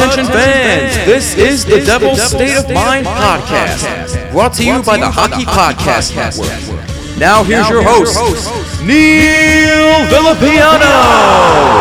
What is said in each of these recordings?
Attention fans, this is the Devil's State of Mind podcast, brought to you by the Hockey Podcast Network. Now here's your host, Neil Villapiano.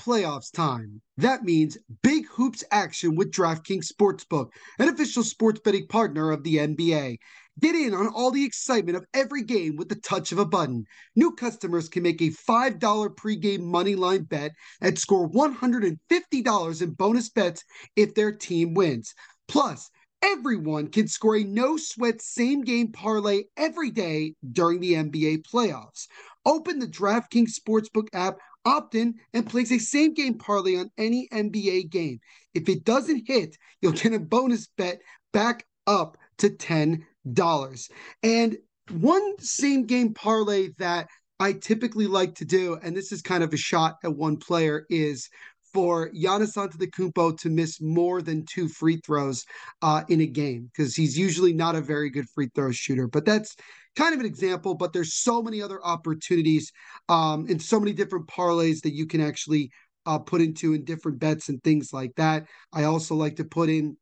Playoffs time. That means big hoops action with DraftKings Sportsbook, an official sports betting partner of the NBA. Get in on all the excitement of every game with the touch of a button. New customers can make a $5 pregame money line bet and score $150 in bonus bets if their team wins. Plus, everyone can score a no sweat same game parlay every day during the NBA playoffs. Open the DraftKings Sportsbook app opt in and place a same game parlay on any NBA game. If it doesn't hit, you'll get a bonus bet back up to $10. And one same game parlay that I typically like to do, and this is kind of a shot at one player, is for Giannis Antetokounmpo to miss more than two free throws uh, in a game because he's usually not a very good free throw shooter. But that's kind of an example, but there's so many other opportunities um, and so many different parlays that you can actually uh, put into in different bets and things like that. I also like to put in,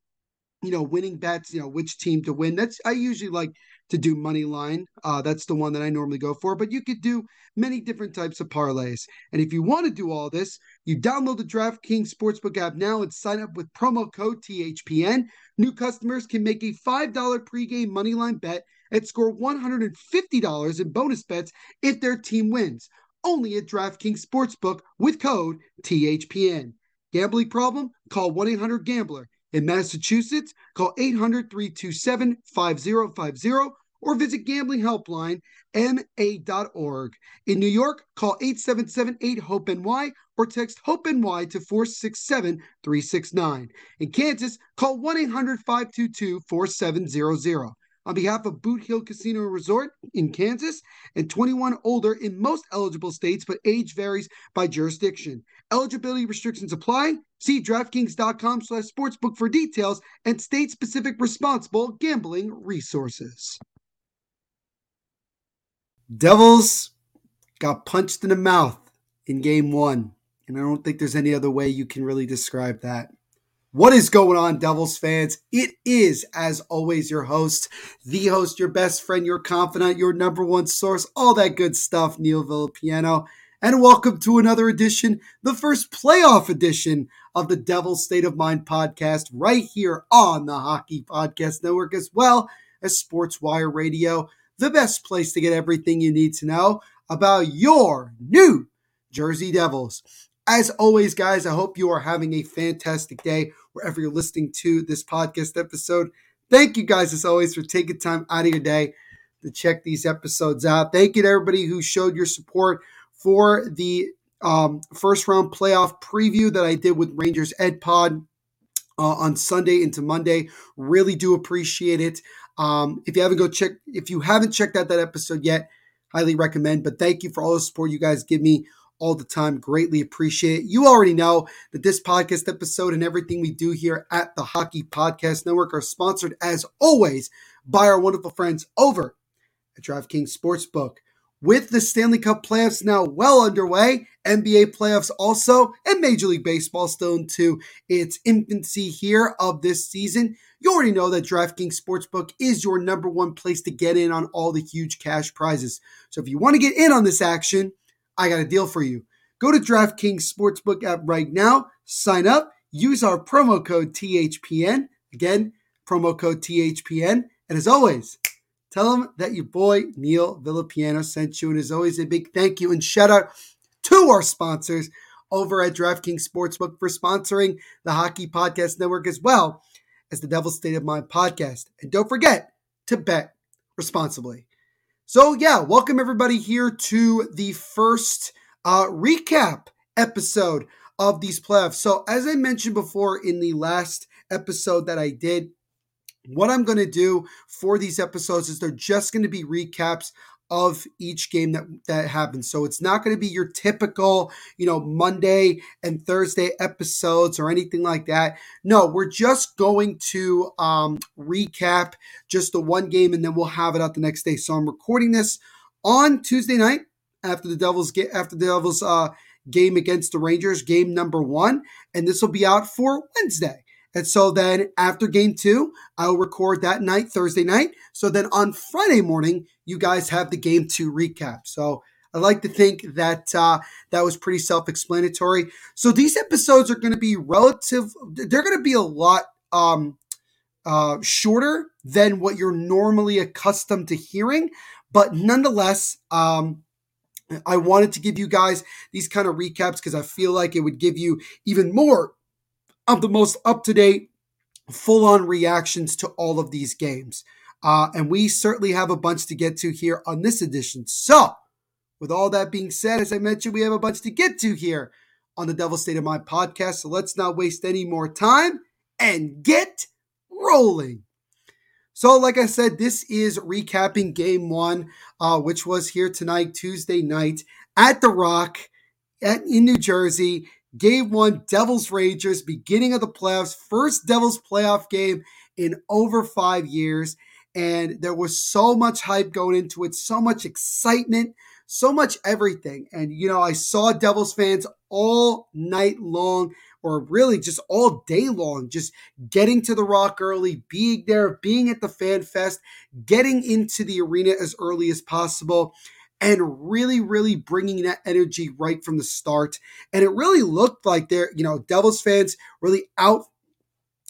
you know, winning bets, you know, which team to win. That's, I usually like to do money line. Uh, that's the one that I normally go for, but you could do many different types of parlays. And if you want to do all this, you download the DraftKings Sportsbook app now and sign up with promo code THPN. New customers can make a $5 pregame money line bet and score $150 in bonus bets if their team wins. Only at DraftKings Sportsbook with code THPN. Gambling problem? Call 1 800 Gambler. In Massachusetts, call 800 327 5050 or visit gamblinghelpline ma.org. In New York, call 877-8-HOPE-NY or text HOPE-NY to 467-369. In Kansas, call 1-800-522-4700 on behalf of Boot Hill Casino Resort in Kansas and 21 older in most eligible states, but age varies by jurisdiction. Eligibility restrictions apply. See DraftKings.com slash sportsbook for details and state-specific responsible gambling resources. Devils got punched in the mouth in game one. And I don't think there's any other way you can really describe that. What is going on, Devils fans? It is, as always, your host, the host, your best friend, your confidant, your number one source, all that good stuff, Neil Villapiano. And welcome to another edition, the first playoff edition of the Devils State of Mind podcast, right here on the Hockey Podcast Network, as well as Sports Wire Radio, the best place to get everything you need to know about your New Jersey Devils. As always, guys, I hope you are having a fantastic day wherever you're listening to this podcast episode. Thank you guys, as always, for taking time out of your day to check these episodes out. Thank you to everybody who showed your support for the um, first round playoff preview that I did with Rangers Ed Pod uh, on Sunday into Monday. Really do appreciate it. Um, if you haven't go check, if you haven't checked out that episode yet, highly recommend. But thank you for all the support you guys give me all the time. Greatly appreciate it. You already know that this podcast episode and everything we do here at the Hockey Podcast Network are sponsored, as always, by our wonderful friends over at DraftKings Sportsbook. With the Stanley Cup playoffs now well underway, NBA playoffs also, and Major League Baseball still into its infancy here of this season, you already know that DraftKings Sportsbook is your number one place to get in on all the huge cash prizes. So if you want to get in on this action, I got a deal for you. Go to DraftKings Sportsbook app right now, sign up, use our promo code THPN. Again, promo code THPN. And as always, tell them that your boy Neil Villapiano sent you. And as always, a big thank you and shout out to our sponsors over at DraftKings Sportsbook for sponsoring the Hockey Podcast Network as well as the Devil's State of Mind podcast. And don't forget, to bet responsibly. So, yeah, welcome everybody here to the first uh, recap episode of these playoffs. So, as I mentioned before in the last episode that I did, what I'm going to do for these episodes is they're just going to be recaps of each game that that happens. So it's not going to be your typical, you know, Monday and Thursday episodes or anything like that. No, we're just going to um, recap just the one game and then we'll have it out the next day. So I'm recording this on Tuesday night after the Devils get after the Devils uh, game against the Rangers, game number one, and this will be out for Wednesday. And so then after game two, I'll record that night, Thursday night. So then on Friday morning, you guys have the game two recap. So I like to think that uh, that was pretty self-explanatory. So these episodes are going to be relative. They're going to be a lot um, uh, shorter than what you're normally accustomed to hearing, but nonetheless, um, I wanted to give you guys these kind of recaps because I feel like it would give you even more of the most up-to-date, full-on reactions to all of these games. Uh, and we certainly have a bunch to get to here on this edition. So, with all that being said, as I mentioned, we have a bunch to get to here on the Devil State of Mind podcast. So let's not waste any more time and get rolling. So, like I said, this is recapping game one, uh, which was here tonight, Tuesday night at The Rock at, in New Jersey. Game one, Devils Rangers, beginning of the playoffs, first Devils playoff game in over five years and there was so much hype going into it, so much excitement, so much everything. And you know, I saw Devils fans all night long, or really just all day long, just getting to the Rock early, being there, being at the Fan Fest, getting into the arena as early as possible. And really, really bringing that energy right from the start. And it really looked like they're, you know, Devils fans really out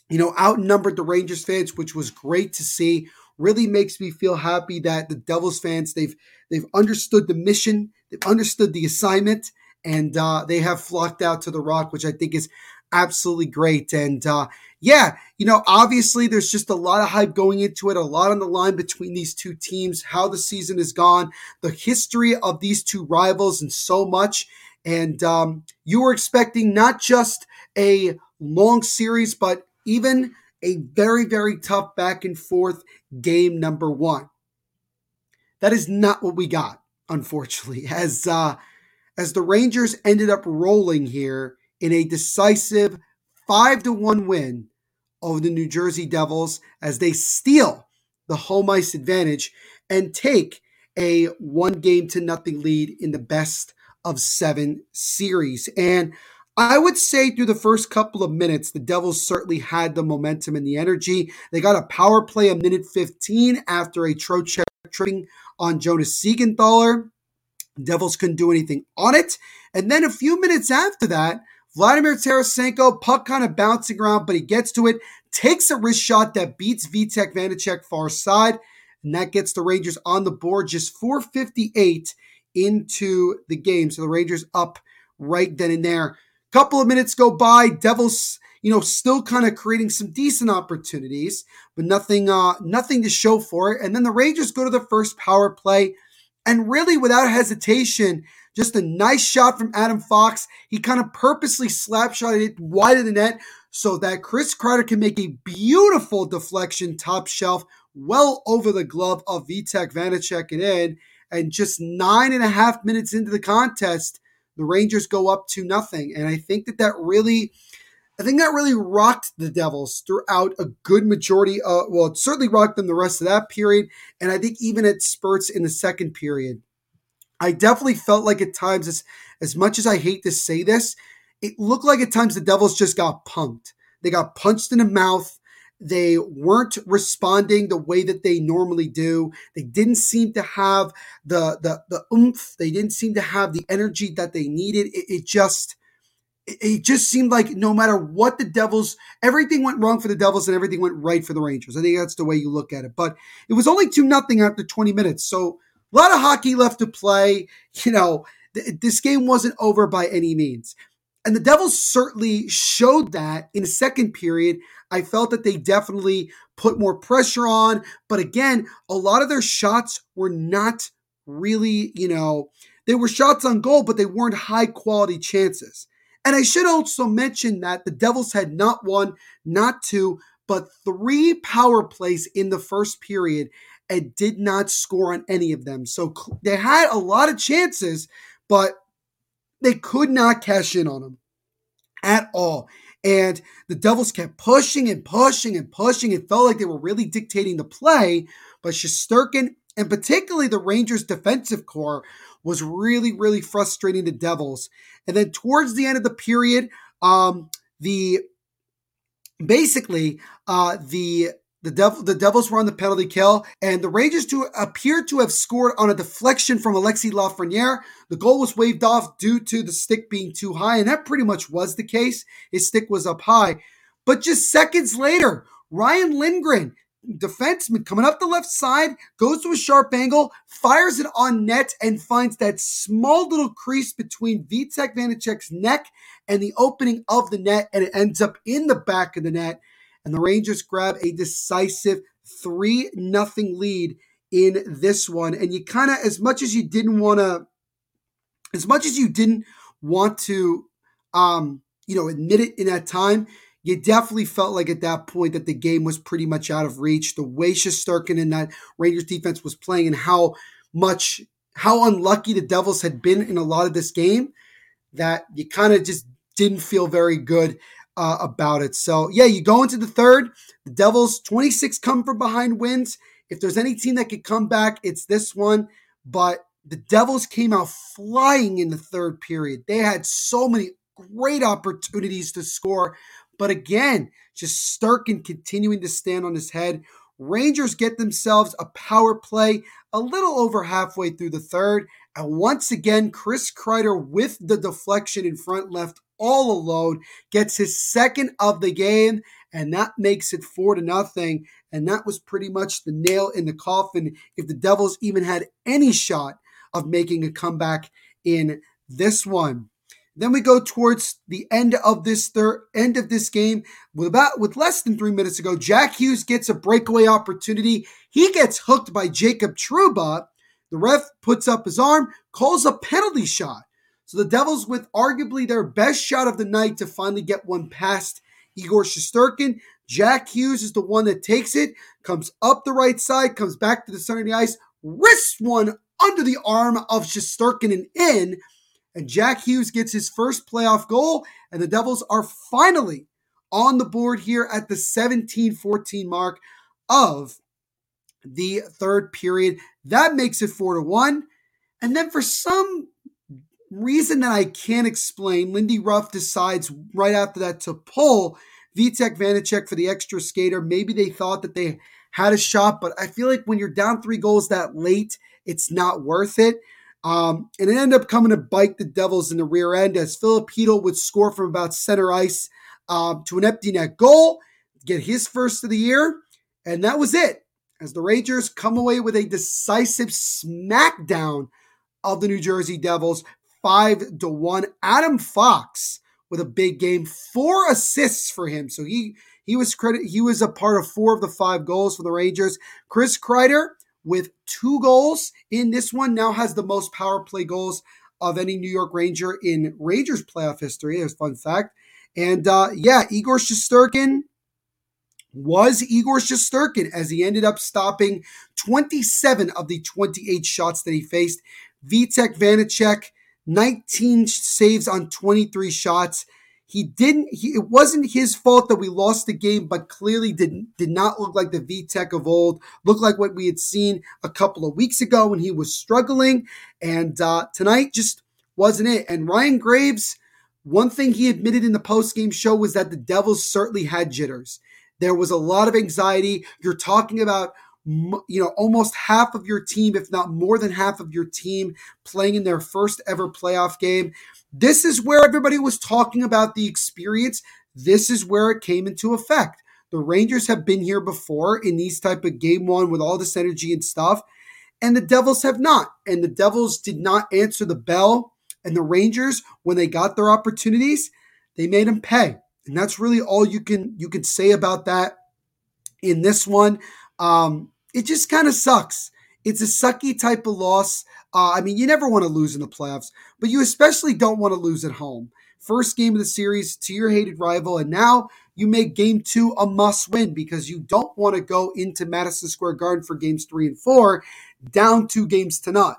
you know, outnumbered the Rangers fans, which was great to see really makes me feel happy that the Devils fans they've they've understood the mission, they've understood the assignment, and uh, they have flocked out to the Rock, which I think is absolutely great. And uh, yeah, you know, obviously there's just a lot of hype going into it, a lot on the line between these two teams, how the season has gone, the history of these two rivals, and so much. And um, you were expecting not just a long series, but even a very, very tough back and forth game number one. That is not what we got, unfortunately, as uh, as the Rangers ended up rolling here in a decisive five to one win over the New Jersey Devils as they steal the home ice advantage and take a one game to nothing lead in the best of seven series. And I would say through the first couple of minutes, the Devils certainly had the momentum and the energy. They got a power play a minute 15 after a Trocheck tripping on Jonas Siegenthaler. Devils couldn't do anything on it. And then a few minutes after that, Vladimir Tarasenko, puck kind of bouncing around, but he gets to it, takes a wrist shot that beats Vitek Vanecek far side, and that gets the Rangers on the board just 458 into the game. So the Rangers up right then and there. Couple of minutes go by, Devils, you know, still kind of creating some decent opportunities, but nothing, uh, nothing to show for it. And then the Rangers go to the first power play, and really without hesitation, just a nice shot from Adam Fox. He kind of purposely slap it wide of the net so that Chris Kreider can make a beautiful deflection top shelf well over the glove of Vitek Vanecek and in. And just nine and a half minutes into the contest, the Rangers go up to nothing. And I think that that really, I think that really rocked the Devils throughout a good majority. Of, well, it certainly rocked them the rest of that period. And I think even at spurts in the second period. I definitely felt like at times, as, as much as I hate to say this, it looked like at times the Devils just got punked. They got punched in the mouth. They weren't responding the way that they normally do. They didn't seem to have the the the oomph. They didn't seem to have the energy that they needed. It, it just it just seemed like no matter what the Devils, everything went wrong for the Devils and everything went right for the Rangers. I think that's the way you look at it. But it was only 2 nothing after 20 minutes. So a lot of hockey left to play. You know, th- this game wasn't over by any means. And the Devils certainly showed that in the second period. I felt that they definitely put more pressure on. But again, a lot of their shots were not really, you know, they were shots on goal, but they weren't high quality chances. And I should also mention that the Devils had not one, not two, but three power plays in the first period and did not score on any of them. So they had a lot of chances, but they could not cash in on them at all. And the Devils kept pushing and pushing and pushing. It felt like they were really dictating the play, but Shesterkin and particularly the Rangers defensive core was really, really frustrating the Devils. And then towards the end of the period, um, the basically uh, the the devil the Devils were on the penalty kill, and the Rangers to appear to have scored on a deflection from Alexi Lafreniere. The goal was waved off due to the stick being too high, and that pretty much was the case. His stick was up high. But just seconds later, Ryan Lindgren defenseman coming up the left side, goes to a sharp angle, fires it on net, and finds that small little crease between Vitek Vanecek's neck and the opening of the net, and it ends up in the back of the net. And the Rangers grab a decisive 3 nothing lead in this one. And you kind of, as much as you didn't want to, as much as you didn't want to, um, you know, admit it in that time, you definitely felt like at that point that the game was pretty much out of reach. The way Shesterkin and that Rangers defense was playing and how much, how unlucky the Devils had been in a lot of this game that you kind of just didn't feel very good uh, about it. So, yeah, you go into the third. The Devils, 26 come from behind wins. If there's any team that could come back, it's this one. But the Devils came out flying in the third period. They had so many great opportunities to score. But again, just Shesterkin continuing to stand on his head. Rangers get themselves a power play a little over halfway through the third. And once again, Chris Kreider with the deflection in front left all alone gets his second of the game. And that makes it four to nothing. And that was pretty much the nail in the coffin if the Devils even had any shot of making a comeback in this one. Then we go towards the end of this third end of this game with about with less than three minutes ago. Jack Hughes gets a breakaway opportunity. He gets hooked by Jacob Trouba. The ref puts up his arm, calls a penalty shot. So the Devils, with arguably their best shot of the night to finally get one past Igor Shesterkin, Jack Hughes is the one that takes it, comes up the right side, comes back to the center of the ice, wrists one under the arm of Shesterkin and in and Jack Hughes gets his first playoff goal, and the Devils are finally on the board here at the 17 14 mark of the third period. That makes it 4 to 1. And then for some reason that I can't explain, Lindy Ruff decides right after that to pull Vitek Vanecek for the extra skater. Maybe they thought that they had a shot, but I feel like when you're down three goals that late, it's not worth it. Um, and it ended up coming to bite the Devils in the rear end as Filipino would score from about center ice um, to an empty net goal, get his first of the year, and that was it. As the Rangers come away with a decisive smackdown of the New Jersey Devils, five to one. Adam Fox with a big game, four assists for him. So he he was credit he was a part of four of the five goals for the Rangers. Chris Kreider with two goals in this one, now has the most power play goals of any New York Ranger in Rangers playoff history. There's fun fact. And uh, yeah, Igor Shesterkin was Igor Shesterkin as he ended up stopping 27 of the 28 shots that he faced. Vitek Vanecek, 19 saves on 23 shots. He didn't. He, it wasn't his fault that we lost the game, but clearly did did not look like the Vitek of old. Looked like what we had seen a couple of weeks ago when he was struggling, and uh, tonight just wasn't it. And Ryan Graves, one thing he admitted in the post game show was that the Devils certainly had jitters. There was a lot of anxiety. You're talking about you know almost half of your team if not more than half of your team playing in their first ever playoff game this is where everybody was talking about the experience. This is where it came into effect. The Rangers have been here before in these type of game one with all this energy and stuff, and the Devils have not. And the Devils did not answer the bell And the Rangers, when they got their opportunities, they made them pay. And that's really all you can you can say about that in this one. Um, it just kind of sucks. It's a sucky type of loss. Uh, I mean, you never want to lose in the playoffs, but you especially don't want to lose at home. First game of the series to your hated rival, and now you make game two a must win because you don't want to go into Madison Square Garden for games three and four down two games to none.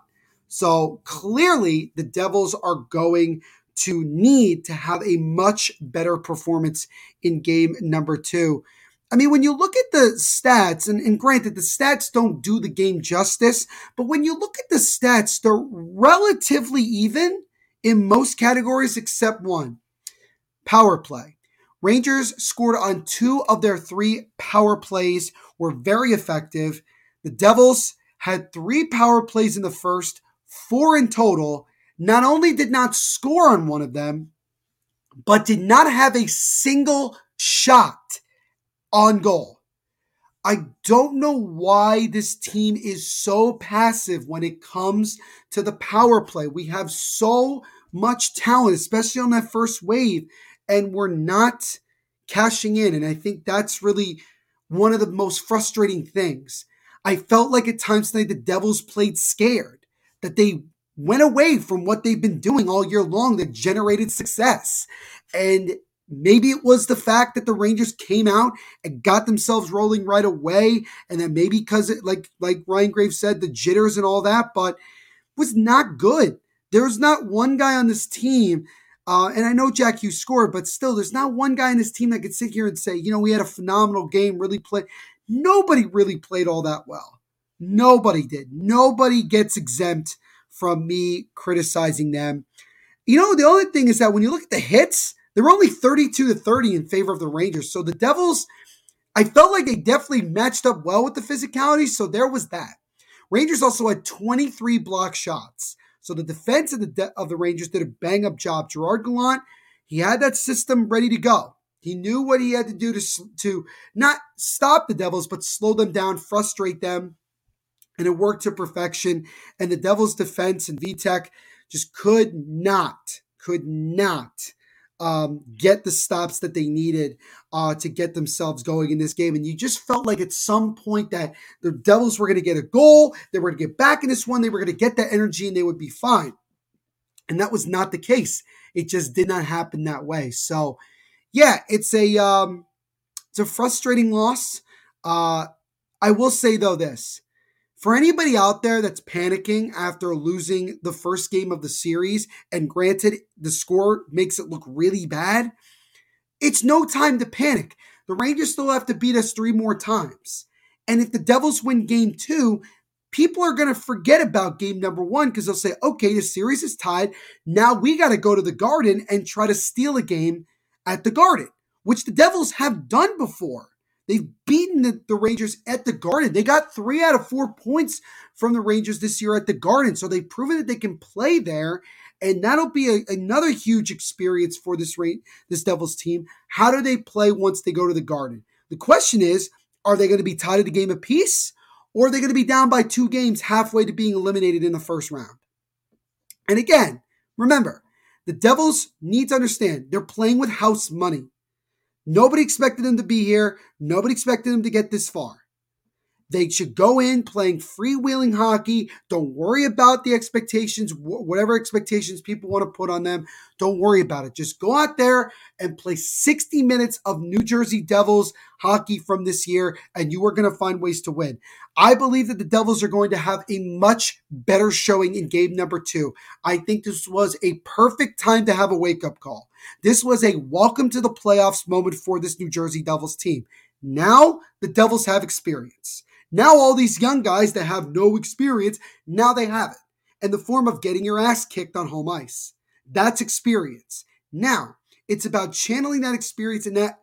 So clearly, the Devils are going to need to have a much better performance in game number two. I mean, when you look at the stats, and, and, granted, the stats don't do the game justice, but when you look at the stats, they're relatively even in most categories except one power play. Rangers scored on two of their three power plays, were very effective. The Devils had three power plays in the first, four in total. Not only did not score on one of them, but did not have a single shot on goal. I don't know why this team is so passive when it comes to the power play. We have so much talent, especially on that first wave, and we're not cashing in. And I think that's really one of the most frustrating things. I felt like at times tonight the Devils played scared, that they went away from what they've been doing all year long that generated success. And maybe it was the fact that the Rangers came out and got themselves rolling right away. And then maybe because like, like Ryan Graves said, the jitters and all that, but was not good. There's not one guy on this team uh, and I know Jack you scored, but still, there's not one guy in this team that could sit here and say, you know, we had a phenomenal game, really played. Nobody really played all that well. Nobody did. Nobody gets exempt from me criticizing them. You know, the only thing is that when you look at the hits, they're only 32 to 30 in favor of the Rangers. So the Devils, I felt like they definitely matched up well with the physicality. So there was that. Rangers also had 23 block shots. So the defense of the de- of the Rangers did a bang up job. Gerard Gallant, he had that system ready to go. He knew what he had to do to to not stop the Devils, but slow them down, frustrate them, and it worked to perfection. And the Devils' defense and Vitek just could not, could not um, get the stops that they needed uh, to get themselves going in this game. And you just felt like at some point that the Devils were going to get a goal, they were going to get back in this one, they were going to get that energy, and they would be fine. And that was not the case. It just did not happen that way. So, yeah, it's a um, it's a frustrating loss. Uh, I will say though this for anybody out there that's panicking after losing the first game of the series, and granted, the score makes it look really bad, it's no time to panic. The Rangers still have to beat us three more times. And if the Devils win game two, people are going to forget about game number one because they'll say, okay, the series is tied. Now we got to go to the Garden and try to steal a game at the Garden, which the Devils have done before. They've beaten the, the, Rangers at the Garden. They got three out of four points from the Rangers this year at the Garden. So they've proven that they can play there. And that'll be a, another huge experience for this this Devils team. How do they play once they go to the Garden? The question is, are they going to be tied at a game apiece? Or are they going to be down by two games halfway to being eliminated in the first round? And again, remember, the Devils need to understand they're playing with house money. Nobody expected him to be here. Nobody expected him to get this far. They should go in playing freewheeling hockey. Don't worry about the expectations, whatever expectations people want to put on them. Don't worry about it. Just go out there and play 60 minutes of New Jersey Devils hockey from this year, and you are going to find ways to win. I believe that the Devils are going to have a much better showing in game number two. I think this was a perfect time to have a wake up call. This was a welcome to the playoffs moment for this New Jersey Devils team. Now the Devils have experience. Now all these young guys that have no experience, now they have it in the form of getting your ass kicked on home ice. That's experience. Now it's about channeling that experience and that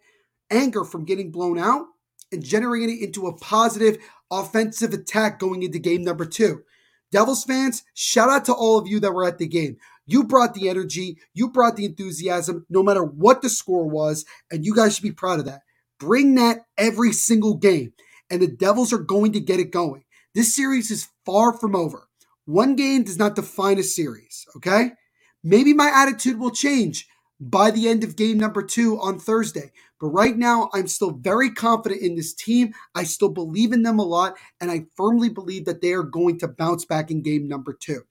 anger from getting blown out and generating it into a positive offensive attack going into game number two. Devils fans, shout out to all of you that were at the game. You brought the energy, you brought the enthusiasm, no matter what the score was, and you guys should be proud of that. Bring that every single game and the Devils are going to get it going. This series is far from over. One game does not define a series, okay? Maybe my attitude will change by the end of game number two on Thursday. But right now, I'm still very confident in this team. I still believe in them a lot, and I firmly believe that they are going to bounce back in game number two.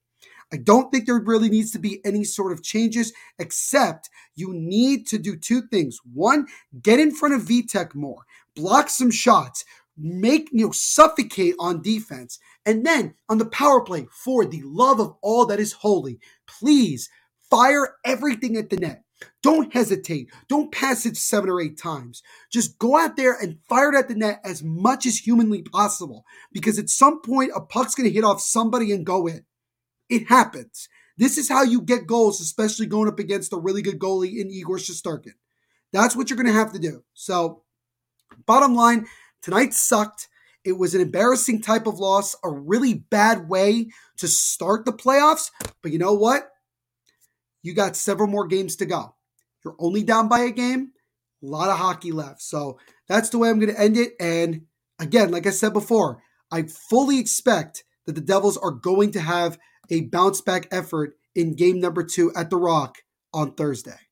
I don't think there really needs to be any sort of changes, except you need to do two things. One, get in front of Vitek more, block some shots, make you know suffocate on defense, and then on the power play, for the love of all that is holy, please fire everything at the net. Don't hesitate. Don't pass it seven or eight times. Just go out there and fire it at the net as much as humanly possible because at some point a puck's going to hit off somebody and go in. It happens. This is how you get goals, especially going up against a really good goalie in Igor Shesterkin. That's what you're going to have to do. So, bottom line, tonight sucked. It was an embarrassing type of loss, a really bad way to start the playoffs. But you know what? You got several more games to go. You're only down by a game, a lot of hockey left. So that's the way I'm going to end it. And again, like I said before, I fully expect that the Devils are going to have a bounce back effort in game number two at The Rock on Thursday.